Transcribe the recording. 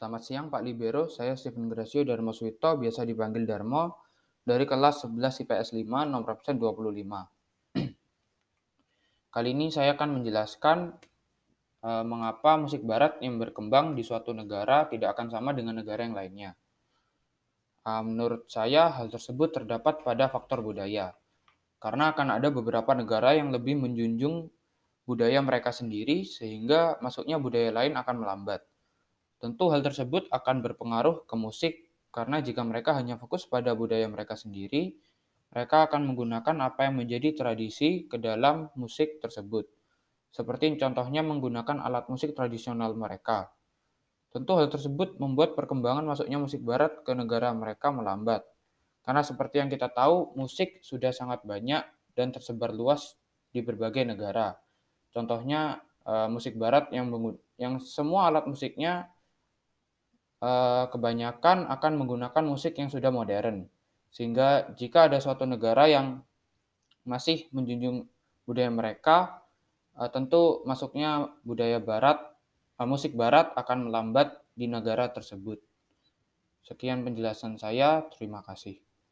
Selamat siang Pak Libero, saya Stephen Gracio Darmo Suito, biasa dipanggil Darmo, dari kelas 11 IPS 5, nomor absen 25. Kali ini saya akan menjelaskan eh, mengapa musik barat yang berkembang di suatu negara tidak akan sama dengan negara yang lainnya. Eh, menurut saya, hal tersebut terdapat pada faktor budaya, karena akan ada beberapa negara yang lebih menjunjung budaya mereka sendiri, sehingga masuknya budaya lain akan melambat. Tentu hal tersebut akan berpengaruh ke musik karena jika mereka hanya fokus pada budaya mereka sendiri, mereka akan menggunakan apa yang menjadi tradisi ke dalam musik tersebut. Seperti contohnya menggunakan alat musik tradisional mereka. Tentu hal tersebut membuat perkembangan masuknya musik barat ke negara mereka melambat. Karena seperti yang kita tahu, musik sudah sangat banyak dan tersebar luas di berbagai negara. Contohnya eh, musik barat yang yang semua alat musiknya kebanyakan akan menggunakan musik yang sudah modern. Sehingga jika ada suatu negara yang masih menjunjung budaya mereka, eh, tentu masuknya budaya barat, eh, musik barat akan melambat di negara tersebut. Sekian penjelasan saya, terima kasih.